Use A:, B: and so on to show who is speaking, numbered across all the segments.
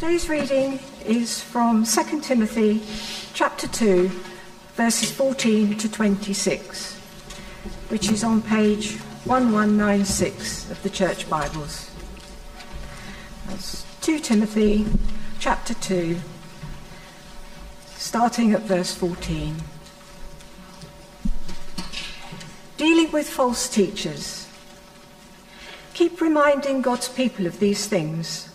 A: Today's reading is from 2 Timothy chapter 2, verses 14 to 26, which is on page 1196 of the Church Bibles. That's 2 Timothy chapter 2, starting at verse 14. Dealing with false teachers. Keep reminding God's people of these things.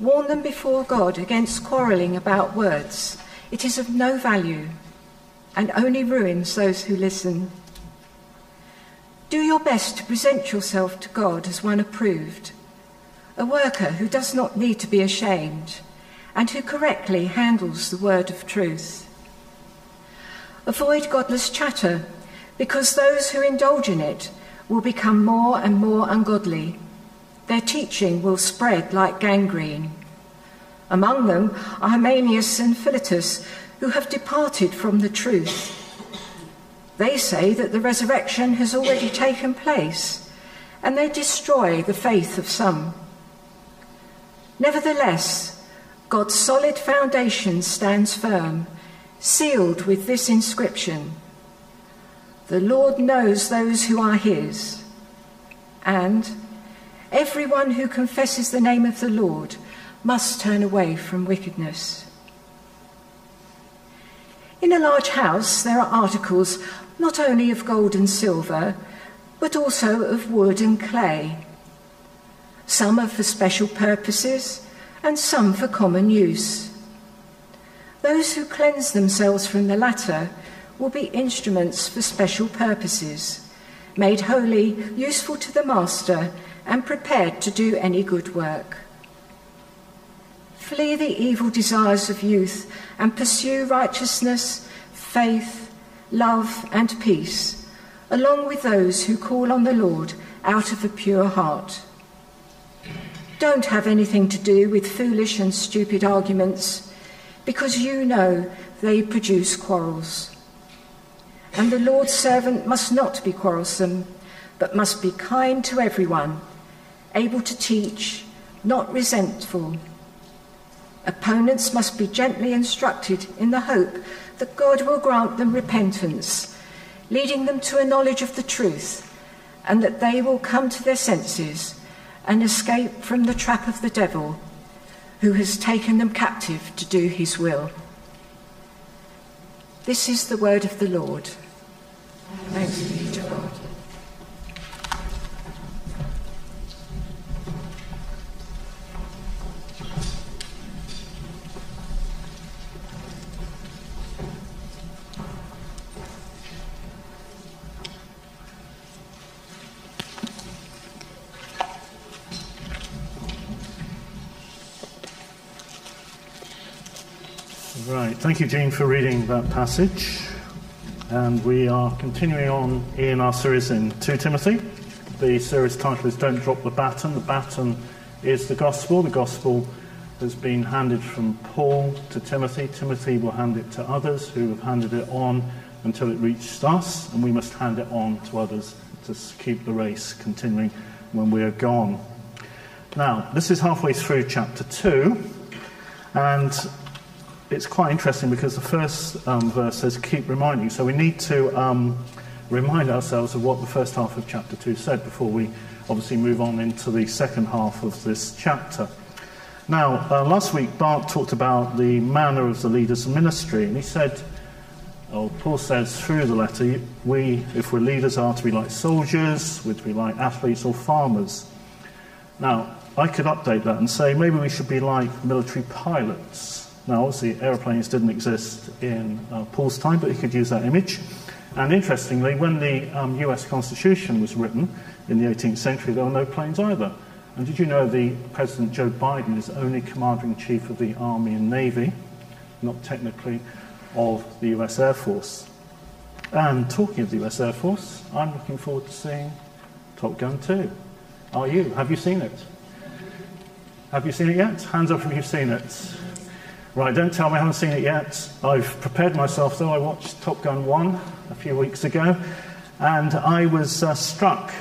A: Warn them before God against quarrelling about words. It is of no value and only ruins those who listen. Do your best to present yourself to God as one approved, a worker who does not need to be ashamed and who correctly handles the word of truth. Avoid godless chatter because those who indulge in it will become more and more ungodly. Their teaching will spread like gangrene. Among them are Hymenaeus and Philetus, who have departed from the truth. They say that the resurrection has already taken place, and they destroy the faith of some. Nevertheless, God's solid foundation stands firm, sealed with this inscription The Lord knows those who are his, and everyone who confesses the name of the Lord must turn away from wickedness. In a large house, there are articles not only of gold and silver, but also of wood and clay. Some are for special purposes, and some for common use. Those who cleanse themselves from the latter will be instruments for special purposes, made holy, useful to the master, and prepared to do any good work. Flee the evil desires of youth and pursue righteousness, faith, love, and peace, along with those who call on the Lord out of a pure heart. Don't have anything to do with foolish and stupid arguments, because you know they produce quarrels. And the Lord's servant must not be quarrelsome, but must be kind to everyone, able to teach, not resentful Opponents must be gently instructed in the hope that God will grant them repentance, leading them to a knowledge of the truth, and that they will come to their senses and escape from the trap of the devil, who has taken them captive to do his will. This is the word of the Lord. Thanks
B: thank you, Jean, for reading that passage. And we are continuing on in our series in 2 Timothy. The series title is Don't Drop the Baton. The baton is the gospel. The gospel has been handed from Paul to Timothy. Timothy will hand it to others who have handed it on until it reached us, and we must hand it on to others to keep the race continuing when we are gone. Now, this is halfway through chapter 2, and it's quite interesting because the first um, verse says, keep reminding. So we need to um, remind ourselves of what the first half of chapter 2 said before we obviously move on into the second half of this chapter. Now, uh, last week, Bart talked about the manner of the leader's ministry, and he said, or Paul says through the letter, we, if we're leaders, are to be like soldiers, we're to be like athletes or farmers. Now, I could update that and say maybe we should be like military pilots now, obviously, aeroplanes didn't exist in uh, Paul's time, but he could use that image. And interestingly, when the um, US Constitution was written in the 18th century, there were no planes either. And did you know the President Joe Biden is only Commander in Chief of the Army and Navy, not technically of the US Air Force? And talking of the US Air Force, I'm looking forward to seeing Top Gun 2. Are you? Have you seen it? Have you seen it yet? Hands up if you've seen it. Right, don't tell me I haven't seen it yet. I've prepared myself, though. I watched Top Gun 1 a few weeks ago, and I was uh, struck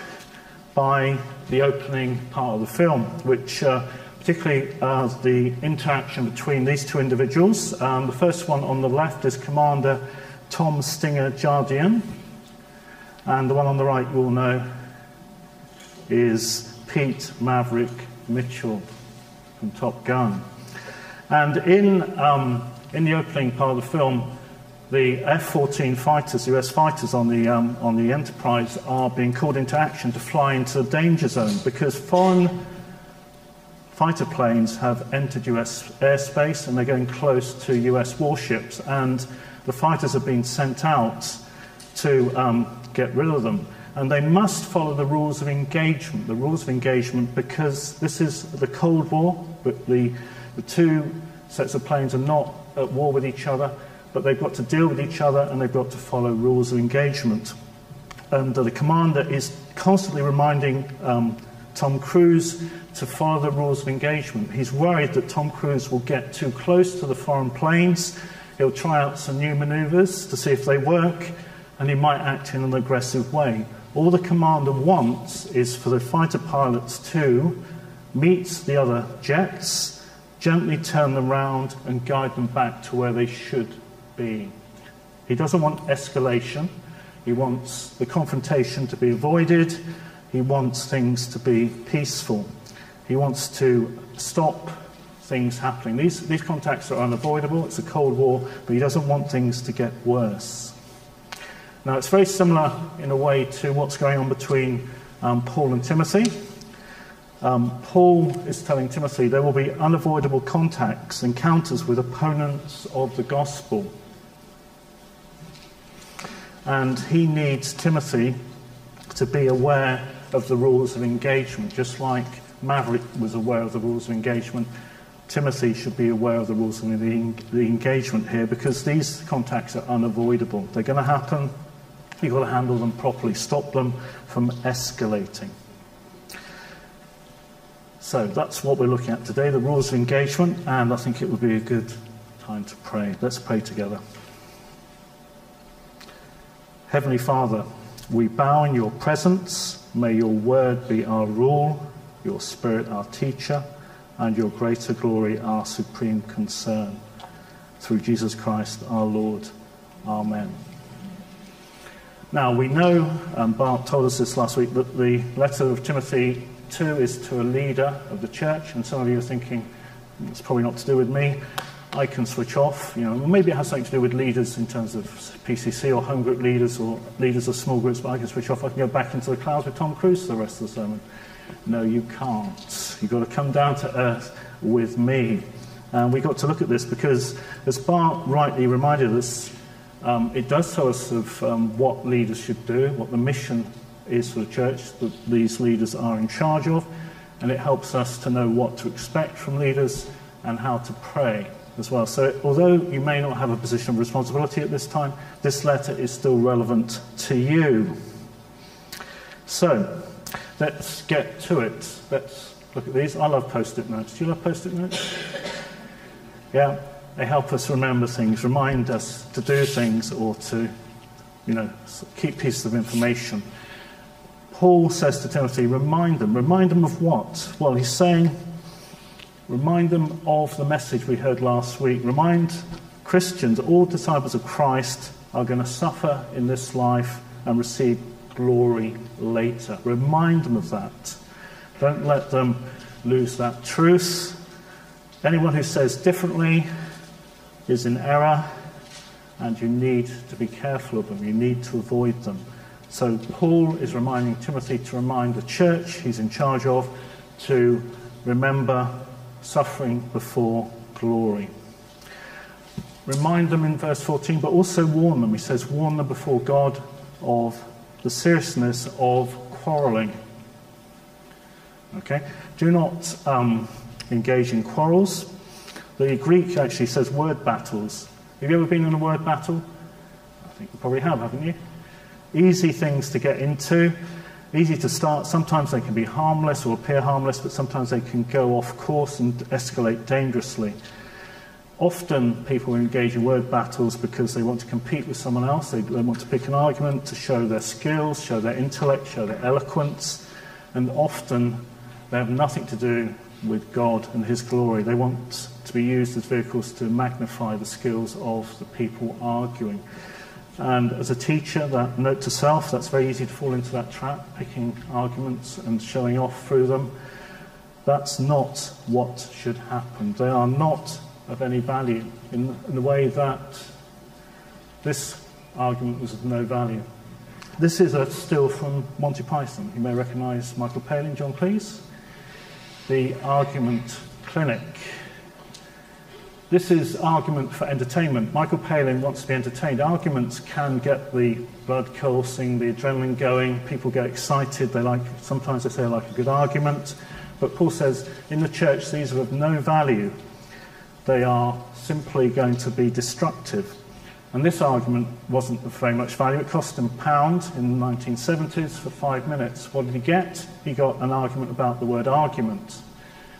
B: by the opening part of the film, which uh, particularly uh, the interaction between these two individuals. Um, the first one on the left is Commander Tom Stinger Jardian, and the one on the right you all know is Pete Maverick Mitchell from Top Gun. And in, um, in the opening part of the film, the F-14 fighters, US fighters on the, um, on the Enterprise, are being called into action to fly into the danger zone because foreign fighter planes have entered US airspace and they're going close to US warships. And the fighters have been sent out to um, get rid of them. And they must follow the rules of engagement, the rules of engagement, because this is the Cold War, but the, the two sets of planes are not at war with each other but they've got to deal with each other and they've got to follow rules of engagement. And uh, the commander is constantly reminding um, Tom Cruise to follow the rules of engagement. He's worried that Tom Cruise will get too close to the foreign planes. He'll try out some new maneuvers to see if they work, and he might act in an aggressive way. All the commander wants is for the fighter pilots to meet the other jets, gently turn them round and guide them back to where they should be. He doesn't want escalation. He wants the confrontation to be avoided. He wants things to be peaceful. He wants to stop things happening. These, these contacts are unavoidable. It's a Cold War, but he doesn't want things to get worse. Now, it's very similar in a way to what's going on between um, Paul and Timothy. Um, Paul is telling Timothy there will be unavoidable contacts, encounters with opponents of the gospel. And he needs Timothy to be aware of the rules of engagement, just like Maverick was aware of the rules of engagement. Timothy should be aware of the rules of the, the engagement here because these contacts are unavoidable. They're going to happen. You've got to handle them properly, stop them from escalating. So that's what we're looking at today the rules of engagement, and I think it would be a good time to pray. Let's pray together. Heavenly Father, we bow in your presence. May your word be our rule, your spirit our teacher, and your greater glory our supreme concern. Through Jesus Christ our Lord. Amen. Now, we know, and Bart told us this last week, that the letter of Timothy 2 is to a leader of the church, and some of you are thinking, it's probably not to do with me. I can switch off. You know, maybe it has something to do with leaders in terms of PCC or home group leaders or leaders of small groups, but I can switch off. I can go back into the clouds with Tom Cruise for the rest of the sermon. No, you can't. You've got to come down to earth with me. And we've got to look at this because, as Bart rightly reminded us, um, it does tell us of um, what leaders should do, what the mission is for the church that these leaders are in charge of, and it helps us to know what to expect from leaders and how to pray as well. So, although you may not have a position of responsibility at this time, this letter is still relevant to you. So, let's get to it. Let's look at these. I love post it notes. Do you love post it notes? Yeah, they help us remember things, remind us to do things, or to, you know, keep pieces of information. Paul says to Timothy, remind them. Remind them of what? Well, he's saying, Remind them of the message we heard last week. Remind Christians, all disciples of Christ, are going to suffer in this life and receive glory later. Remind them of that. Don't let them lose that truth. Anyone who says differently is in error, and you need to be careful of them. You need to avoid them. So, Paul is reminding Timothy to remind the church he's in charge of to remember suffering before glory. Remind them in verse 14, but also warn them. He says, warn them before God of the seriousness of quarreling. Okay? Do not um, engage in quarrels. The Greek actually says word battles. Have you ever been in a word battle? I think you probably have, haven't you? Easy things to get into easy to start. Sometimes they can be harmless or appear harmless, but sometimes they can go off course and escalate dangerously. Often people engage in word battles because they want to compete with someone else. They, they want to pick an argument to show their skills, show their intellect, show their eloquence, and often they have nothing to do with God and His glory. They want to be used as vehicles to magnify the skills of the people arguing. And as a teacher, that note to self, that's very easy to fall into that trap, picking arguments and showing off through them. That's not what should happen. They are not of any value in, in the way that this argument was of no value. This is a still from Monty Python. You may recognize Michael Palin, John Cleese. The argument clinic. This is argument for entertainment. Michael Palin wants to be entertained. Arguments can get the blood coursing, the adrenaline going, people get excited, they like, sometimes they say they like a good argument. But Paul says, in the church, these are of no value. They are simply going to be destructive. And this argument wasn't of very much value. It cost him a pound in the 1970s for five minutes. What did he get? He got an argument about the word argument.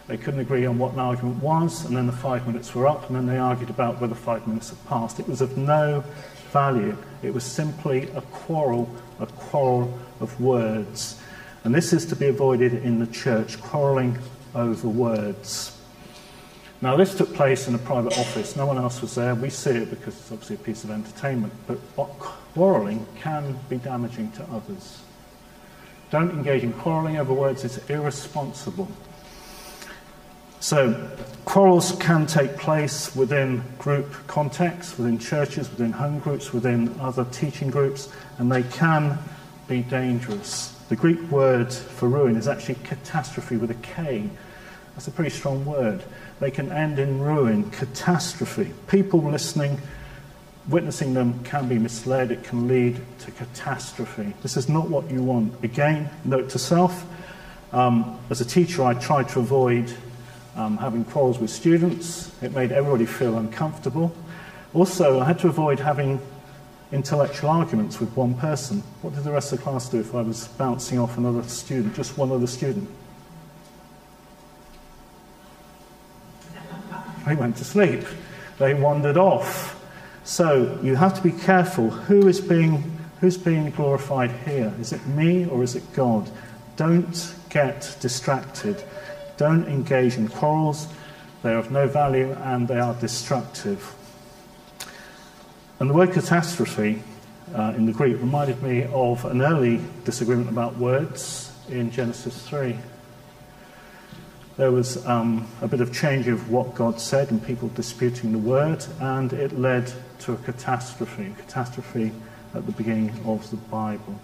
B: They couldn't agree on what an argument was, and then the five minutes were up, and then they argued about whether five minutes had passed. It was of no value. It was simply a quarrel, a quarrel of words. And this is to be avoided in the church, quarrelling over words. Now, this took place in a private office. No one else was there. We see it because it's obviously a piece of entertainment. But quarrelling can be damaging to others. Don't engage in quarrelling over words, it's irresponsible. So, quarrels can take place within group contexts, within churches, within home groups, within other teaching groups, and they can be dangerous. The Greek word for ruin is actually catastrophe with a K. That's a pretty strong word. They can end in ruin, catastrophe. People listening, witnessing them can be misled. It can lead to catastrophe. This is not what you want. Again, note to self. Um, as a teacher, I try to avoid um, having quarrels with students. It made everybody feel uncomfortable. Also, I had to avoid having intellectual arguments with one person. What did the rest of the class do if I was bouncing off another student, just one other student? They went to sleep. They wandered off. So you have to be careful. Who is being, who's being glorified here? Is it me or is it God? Don't get distracted. Don't engage in quarrels. They are of no value and they are destructive. And the word catastrophe uh, in the Greek reminded me of an early disagreement about words in Genesis 3. There was um, a bit of change of what God said and people disputing the word, and it led to a catastrophe, a catastrophe at the beginning of the Bible.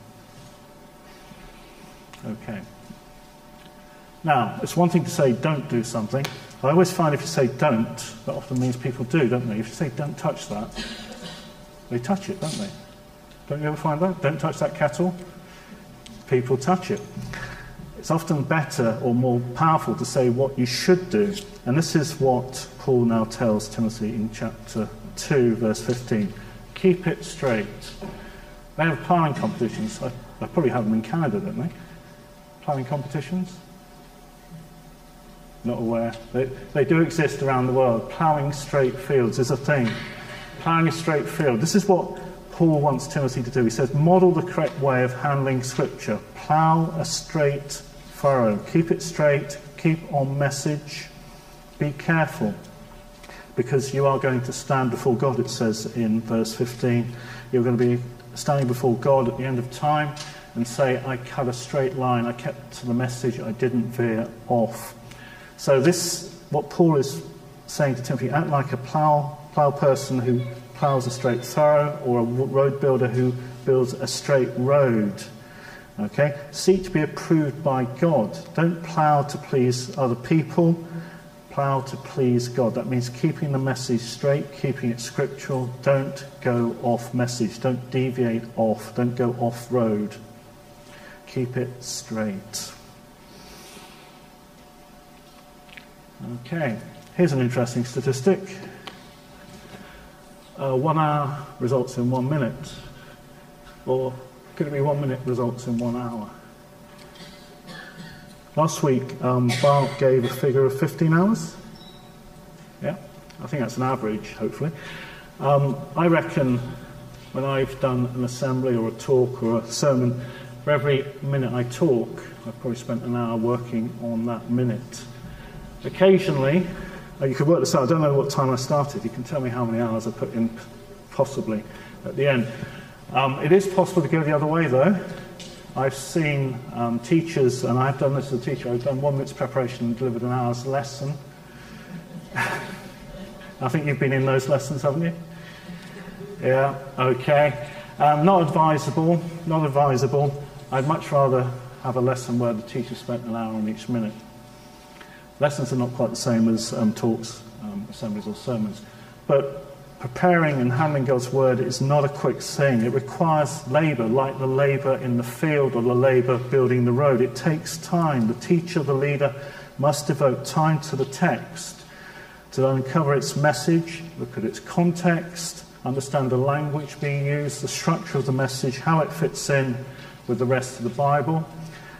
B: Okay. Now, it's one thing to say don't do something. I always find if you say don't, that often means people do, don't they? If you say don't touch that, they touch it, don't they? Don't you ever find that? Don't touch that kettle. People touch it. It's often better or more powerful to say what you should do. And this is what Paul now tells Timothy in chapter 2, verse 15. Keep it straight. They have ploughing competitions. I, I probably have them in Canada, don't they? Ploughing competitions? Not aware. They, they do exist around the world. Ploughing straight fields is a thing. Ploughing a straight field. This is what Paul wants Timothy to do. He says, model the correct way of handling Scripture. Plough a straight furrow. Keep it straight. Keep on message. Be careful. Because you are going to stand before God, it says in verse 15. You're going to be standing before God at the end of time and say, I cut a straight line. I kept to the message. I didn't veer off. So this, what Paul is saying to Timothy, act like a plow, plow person who plows a straight furrow or a road builder who builds a straight road. Okay? Seek to be approved by God. Don't plow to please other people. Plow to please God. That means keeping the message straight, keeping it scriptural. Don't go off message. Don't deviate off. Don't go off road. Keep it straight. Okay, here's an interesting statistic. Uh, one hour results in one minute. Or could it be one minute results in one hour? Last week, um, Bart gave a figure of 15 hours. Yeah, I think that's an average, hopefully. Um, I reckon when I've done an assembly or a talk or a sermon, for every minute I talk, I've probably spent an hour working on that minute. Occasionally, uh, you could work this out. I don't know what time I started. You can tell me how many hours I put in, possibly, at the end. Um, it is possible to go the other way, though. I've seen um, teachers, and I've done this as a teacher, I've done one minute's preparation and delivered an hour's lesson. I think you've been in those lessons, haven't you? Yeah, okay. Um, not advisable, not advisable. I'd much rather have a lesson where the teacher spent an hour on each minute. Lessons are not quite the same as um, talks, um, assemblies, or sermons. But preparing and handling God's word is not a quick thing. It requires labour, like the labour in the field or the labour building the road. It takes time. The teacher, the leader, must devote time to the text to uncover its message, look at its context, understand the language being used, the structure of the message, how it fits in with the rest of the Bible,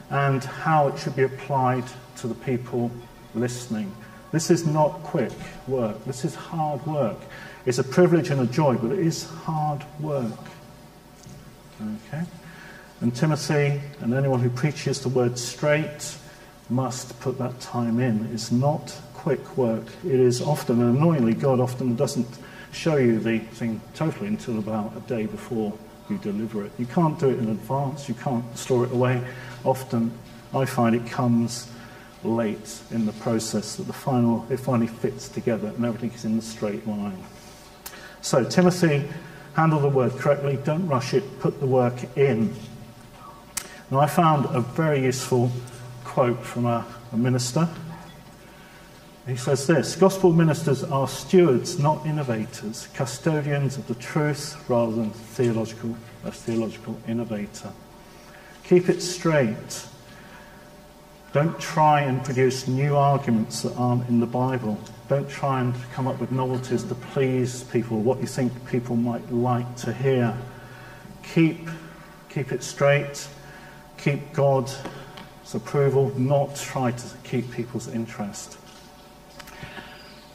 B: and how it should be applied to the people listening. This is not quick work. This is hard work. It's a privilege and a joy, but it is hard work. Okay? And Timothy and anyone who preaches the word straight must put that time in. It's not quick work. It is often, and annoyingly, God often doesn't show you the thing totally until about a day before you deliver it. You can't do it in advance, you can't store it away. Often, I find it comes late in the process that the final it finally fits together and everything is in the straight line. So Timothy, handle the word correctly, don't rush it, put the work in. Now I found a very useful quote from a, a minister. He says this Gospel ministers are stewards, not innovators, custodians of the truth rather than theological, a theological innovator. Keep it straight. Don't try and produce new arguments that aren't in the Bible. Don't try and come up with novelties to please people, what you think people might like to hear. Keep, keep it straight. Keep God's approval, not try to keep people's interest.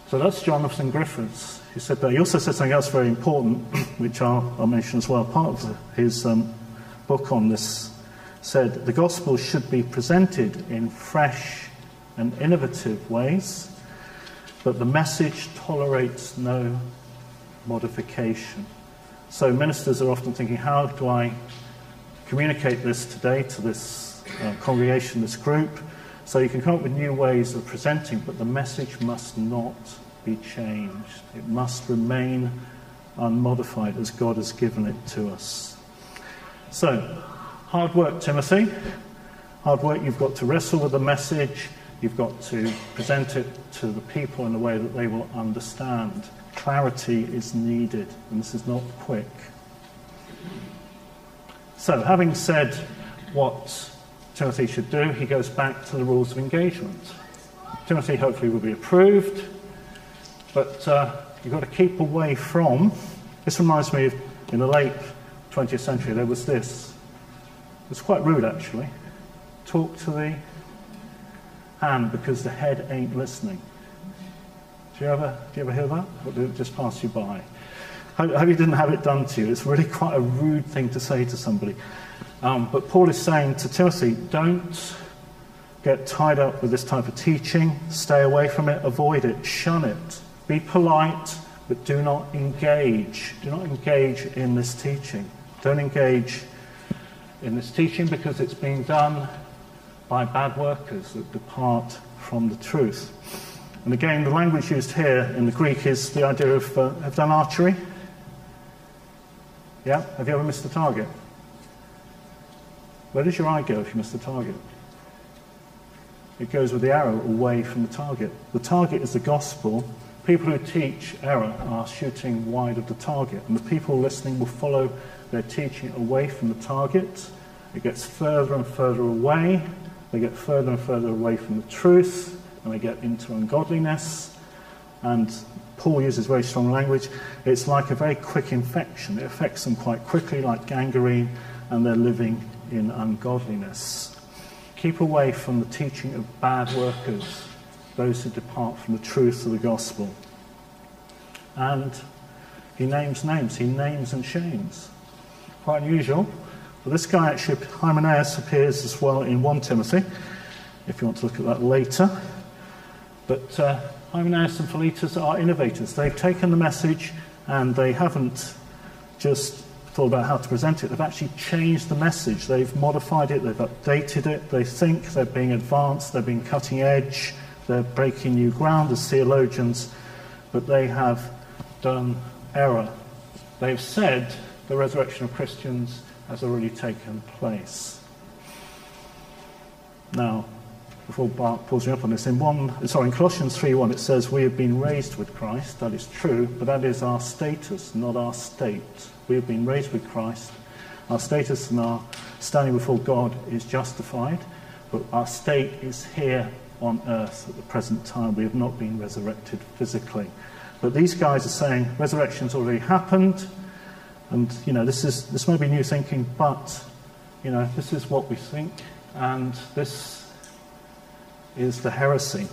B: So that's Jonathan Griffiths. He said that. He also said something else very important, which I'll, I'll mention as well. Part of his um, book on this said the gospel should be presented in fresh and innovative ways, but the message tolerates no modification. So ministers are often thinking, how do I communicate this today to this uh, congregation, this group? So you can come up with new ways of presenting, but the message must not be changed. It must remain unmodified as God has given it to us. So, hard work, Timothy. Hard work, you've got to wrestle with the message, you've got to present it to the people in a way that they will understand. Clarity is needed, and this is not quick. So, having said what Timothy should do, he goes back to the rules of engagement. Timothy hopefully will be approved, but uh, you've got to keep away from. This reminds me of in the late 20th century, there was this. It's quite rude actually. Talk to the hand because the head ain't listening. Do you ever, do you ever hear that? Or did it just pass you by? Hope, hope you didn't have it done to you. It's really quite a rude thing to say to somebody. Um, but Paul is saying to Timothy, don't get tied up with this type of teaching. Stay away from it. Avoid it. Shun it. Be polite, but do not engage. Do not engage in this teaching. Don't engage in this teaching because it's being done by bad workers that depart from the truth. And again, the language used here in the Greek is the idea of uh, have done archery. Yeah? Have you ever missed a target? Where does your eye go if you miss the target? It goes with the arrow away from the target. The target is the gospel. People who teach error are shooting wide of the target, and the people listening will follow their teaching away from the target. It gets further and further away. They get further and further away from the truth, and they get into ungodliness. And Paul uses very strong language. It's like a very quick infection. It affects them quite quickly, like gangrene, and they're living in ungodliness. Keep away from the teaching of bad workers, those who depart from the truth of the gospel. And he names names, he names and shames. Quite unusual. But this guy actually, Hymenaeus, appears as well in 1 Timothy, if you want to look at that later. But uh, Hymenaeus and Philetus are innovators. They've taken the message and they haven't just thought about how to present it. They've actually changed the message. They've modified it, they've updated it. They think they're being advanced, they're being cutting edge, they're breaking new ground as theologians, but they have done error. They've said the resurrection of Christians has already taken place. Now, before Bart pulls me up on this, in one, sorry, in Colossians 3:1 it says we have been raised with Christ. That is true, but that is our status, not our state. We have been raised with Christ. Our status and our standing before God is justified, but our state is here on earth at the present time. We have not been resurrected physically. But these guys are saying resurrection's already happened, and you know this is this may be new thinking, but you know this is what we think, and this is the heresy.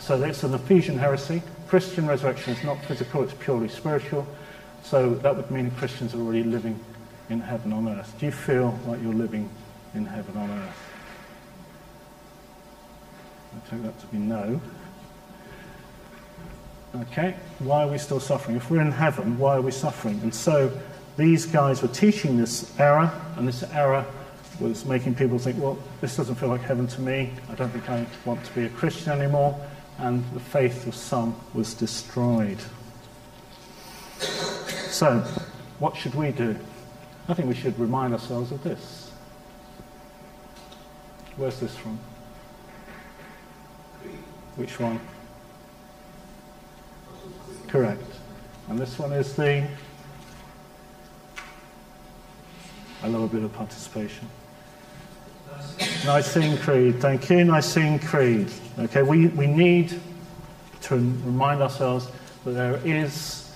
B: So it's an Ephesian heresy. Christian resurrection is not physical, it's purely spiritual. So that would mean Christians are already living in heaven on earth. Do you feel like you're living in heaven on earth? I take that to be no. Okay, why are we still suffering? If we're in heaven, why are we suffering? And so these guys were teaching this error, and this error was making people think, well, this doesn't feel like heaven to me. I don't think I want to be a Christian anymore. And the faith of some was destroyed. So, what should we do? I think we should remind ourselves of this. Where's this from? Which one? Correct. And this one is the. I love a bit of participation. Nicene Creed. Thank you, Nicene Creed. Okay, we, we need to remind ourselves that there is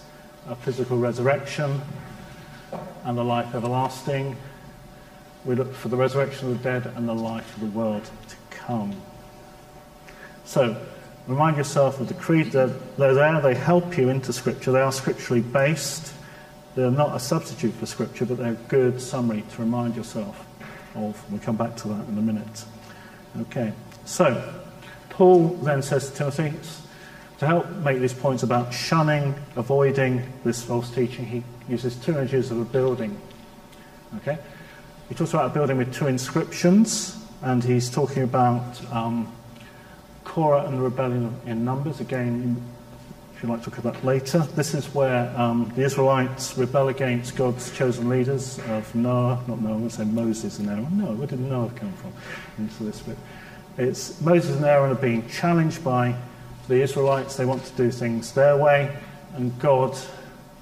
B: a physical resurrection and a life everlasting. We look for the resurrection of the dead and the life of the world to come. So, remind yourself of the creed. They're, they're there, they help you into Scripture. They are scripturally based. They're not a substitute for Scripture, but they're a good summary to remind yourself of. We'll come back to that in a minute. Okay, so Paul then says to Timothy, to help make these points about shunning, avoiding this false teaching, he uses two images of a building. Okay, he talks about a building with two inscriptions, and he's talking about um, Korah and the rebellion in Numbers. Again, if you'd like to look at that later. This is where um, the Israelites rebel against God's chosen leaders of Noah, not Noah, I'm going to say Moses and Aaron. No, where did Noah come from into this bit? It's Moses and Aaron are being challenged by the Israelites. They want to do things their way, and God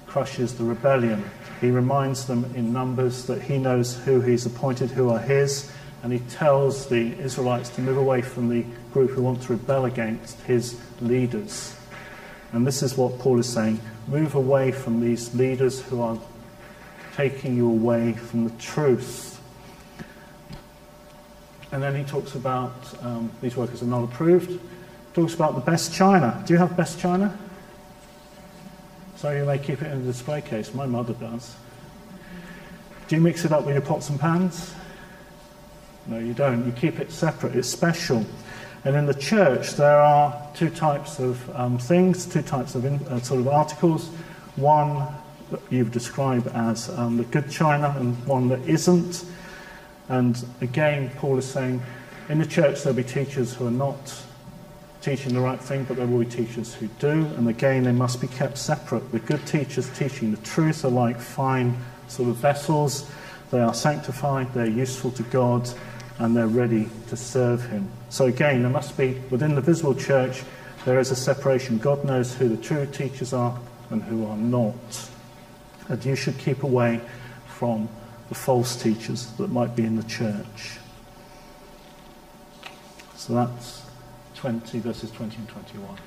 B: crushes the rebellion. He reminds them in Numbers that he knows who he's appointed, who are his, and he tells the Israelites to move away from the group who want to rebel against his leaders. And this is what Paul is saying move away from these leaders who are taking you away from the truth. And then he talks about um, these workers are not approved. Talks about the best china. Do you have best china? So you may keep it in a display case. My mother does. Do you mix it up with your pots and pans? No, you don't. You keep it separate. It's special. And in the church, there are two types of um, things, two types of in, uh, sort of articles. One that you've described as um, the good china, and one that isn't. And again, Paul is saying in the church there'll be teachers who are not teaching the right thing, but there will be teachers who do. And again, they must be kept separate. The good teachers teaching the truth are like fine sort of vessels. They are sanctified, they're useful to God, and they're ready to serve Him. So again, there must be, within the visible church, there is a separation. God knows who the true teachers are and who are not. And you should keep away from the false teachers that might be in the church. So that's 20 verses 20 and 21.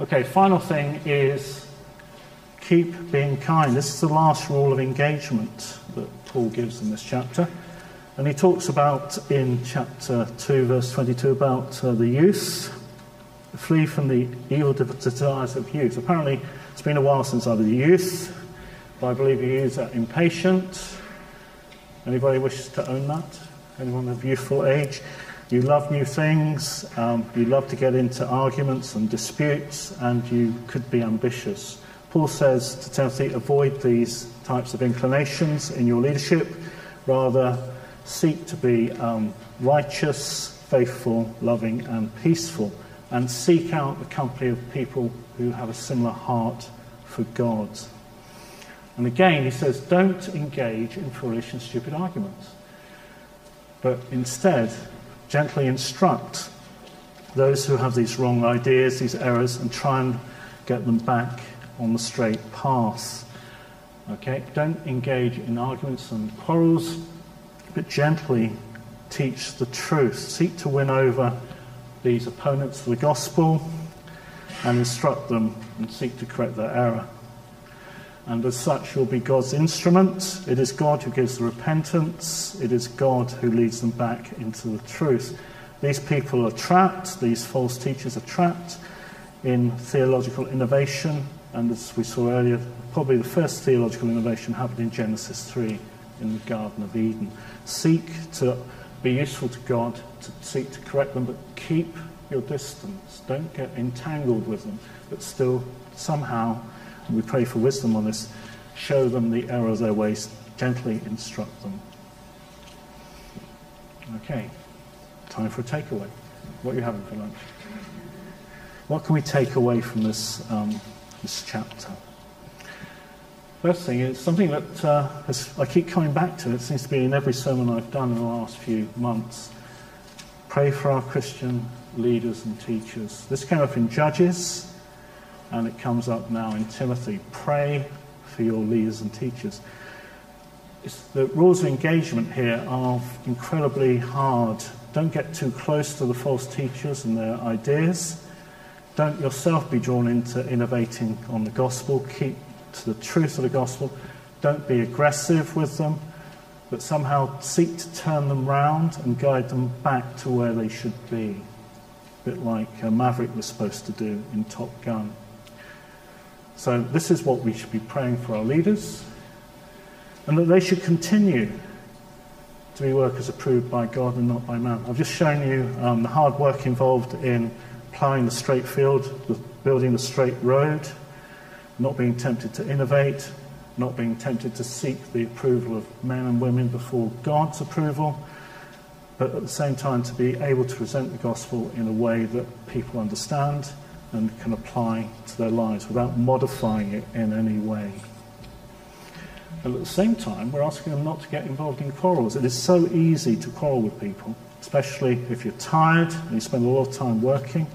B: Okay, final thing is keep being kind. This is the last rule of engagement that Paul gives in this chapter. And he talks about in chapter 2, verse 22, about uh, the youth. Flee from the evil desires of youth. Apparently, it's been a while since I was a youth, but I believe he is impatient. Anybody wishes to own that? Anyone of youthful age? you love new things, um, you love to get into arguments and disputes, and you could be ambitious. Paul says to Timothy, avoid these types of inclinations in your leadership. Rather, seek to be um, righteous, faithful, loving, and peaceful, and seek out the company of people who have a similar heart for God. And again, he says, don't engage in foolish and stupid arguments, but instead, gently instruct those who have these wrong ideas, these errors, and try and get them back on the straight path. Okay? Don't engage in arguments and quarrels, but gently teach the truth. Seek to win over these opponents of the gospel and instruct them and seek to correct their error. And as such, you'll be God's instrument. It is God who gives the repentance. It is God who leads them back into the truth. These people are trapped, these false teachers are trapped in theological innovation and as we saw earlier, probably the first theological innovation happened in Genesis 3 in the Garden of Eden. Seek to be useful to God, to seek to correct them, but keep your distance. Don't get entangled with them, but still somehow, we pray for wisdom on this, show them the error of their ways, gently instruct them. Okay, time for a takeaway. What are you having for lunch? What can we take away from this? Um, this chapter. First thing is something that uh, has, I keep coming back to. It seems to be in every sermon I've done in the last few months. Pray for our Christian leaders and teachers. This came up in Judges, and it comes up now in Timothy. Pray for your leaders and teachers. It's, the rules of engagement here are incredibly hard. Don't get too close to the false teachers and their ideas. Don't yourself be drawn into innovating on the gospel. Keep to the truth of the gospel. Don't be aggressive with them, but somehow seek to turn them round and guide them back to where they should be. A bit like uh, Maverick was supposed to do in Top Gun. So, this is what we should be praying for our leaders, and that they should continue to be workers approved by God and not by man. I've just shown you um, the hard work involved in ploughing the straight field, building the straight road, not being tempted to innovate, not being tempted to seek the approval of men and women before God's approval, but at the same time to be able to present the gospel in a way that people understand and can apply to their lives without modifying it in any way. And at the same time, we're asking them not to get involved in quarrels. It is so easy to quarrel with people, especially if you're tired and you spend a lot of time working.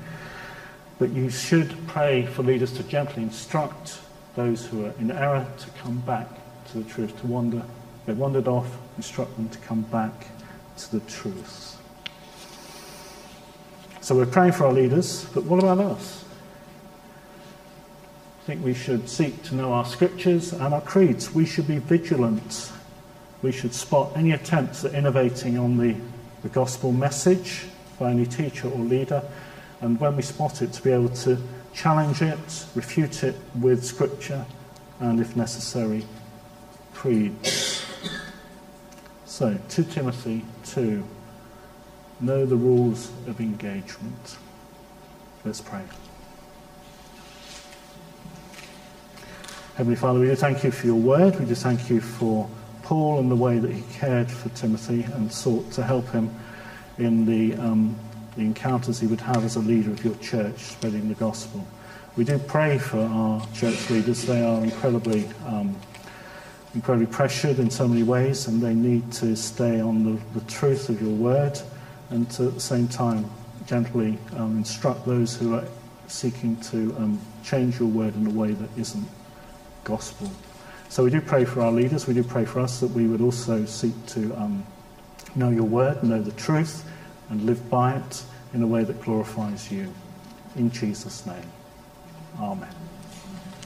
B: But you should pray for leaders to gently instruct those who are in error to come back to the truth, to wander. They wandered off, instruct them to come back to the truth. So we're praying for our leaders, but what about us? I think we should seek to know our scriptures and our creeds. We should be vigilant. We should spot any attempts at innovating on the, the gospel message by any teacher or leader and when we spot it, to be able to challenge it, refute it with scripture, and if necessary, creed. So, 2 Timothy 2 Know the rules of engagement. Let's pray. Heavenly Father, we do thank you for your word. We do thank you for Paul and the way that he cared for Timothy and sought to help him in the um, the encounters he would have as a leader of your church spreading the gospel. We do pray for our church leaders. They are incredibly, um, incredibly pressured in so many ways, and they need to stay on the, the truth of your word and to, at the same time gently um, instruct those who are seeking to um, change your word in a way that isn't gospel. So we do pray for our leaders. We do pray for us that we would also seek to um, know your word, know the truth, and live by it in a way that glorifies you. In Jesus' name, Amen.